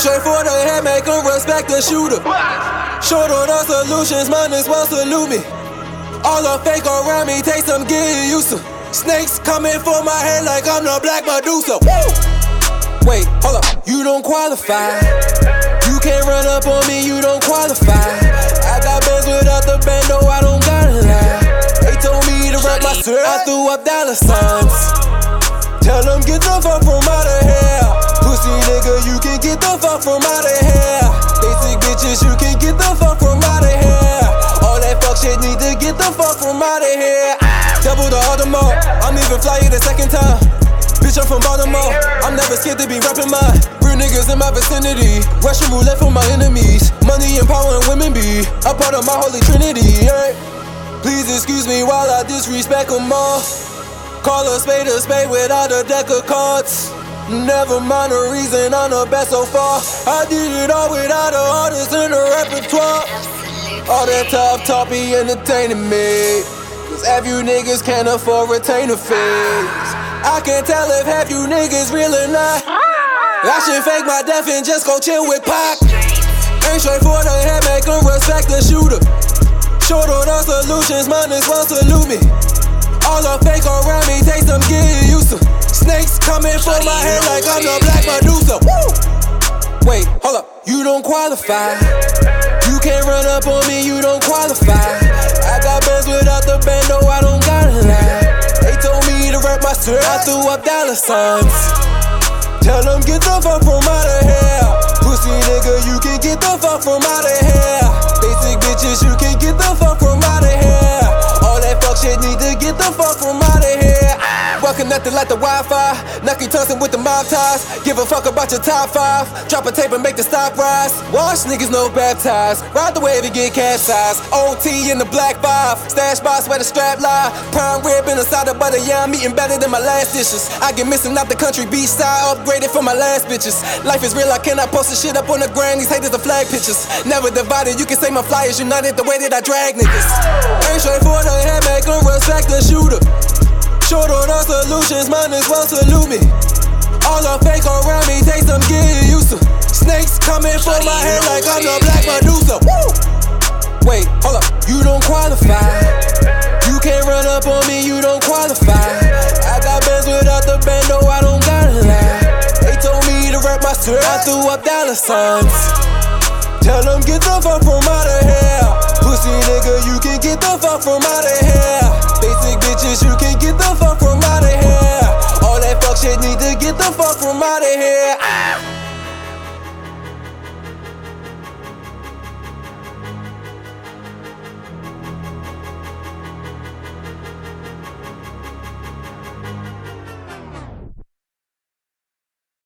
Straight for the head, make make 'em respect the shooter. Short on all solutions, mine is well salute me. All the fake around me, take some getting used to. Snakes coming for my head like I'm the Black Medusa. Woo! Wait, hold up, you don't qualify. You can't run up on me, you don't qualify. I got bands without the band, no, I don't gotta lie. They told me to rap my shirt, I threw up dollar signs. Tell them get the fuck from out of. Pussy nigga, you can get the fuck from out of here. Basic bitches, you can get the fuck from out of here. All that fuck shit need to get the fuck from out of here. Double the Audemars, I'm even flyer the second time. Bitch, I'm from Baltimore. I'm never scared to be rapping my real niggas in my vicinity. Russian roulette for my enemies. Money and power and women be a part of my holy trinity. Yeah. Please excuse me while I disrespect them all. Call a spade a spade without a deck of cards. Never mind the reason I'm the best so far. I did it all without a artist in the repertoire. All that tough talk be entertaining me. Cause half you niggas can't afford retainer fees. I can tell if half you niggas real or not. I should fake my death and just go chill with Pac. Ain't straight for the head, make 'em respect the shooter. Short on all solutions, mine is well salute me. All the fake around me, take some getting to. Snakes coming for my head like I'm the Black Medusa. Woo! Wait, hold up, you don't qualify. You can't run up on me, you don't qualify. I got bands without the band, no, I don't gotta lie. They told me to rap my shirt, I threw up dollar signs. Tell them get the fuck from out of here. Pussy nigga, you can get the fuck from out of here. Nothing like the Wi-Fi. Nucky Thompson with the mob ties. Give a fuck about your top five. Drop a tape and make the stock rise. Wash niggas no baptized. Ride the wave and get capsized. OT in the black five. Stash box where the strap lie. Prime rib in the side of butter. Yeah, I'm eating better than my last dishes. I get missing out the country beach side. Upgraded for my last bitches. Life is real. I cannot post this shit up on the ground. These haters are flag pictures. Never divided. You can say my flyers united the way that I drag niggas. Ain't straight for the solutions, mine is well salute me. All the fake around me, take some getting used to. Snakes coming for my head like I'm the Black Medusa. Woo! Wait, hold up, you don't qualify. You can't run up on me, you don't qualify. I got bands without the band, no, I don't gotta lie. They told me to rap my shirt, I threw up dollar signs. Tell them get the fuck from out of here. Pussy nigga, you can get the fuck from out of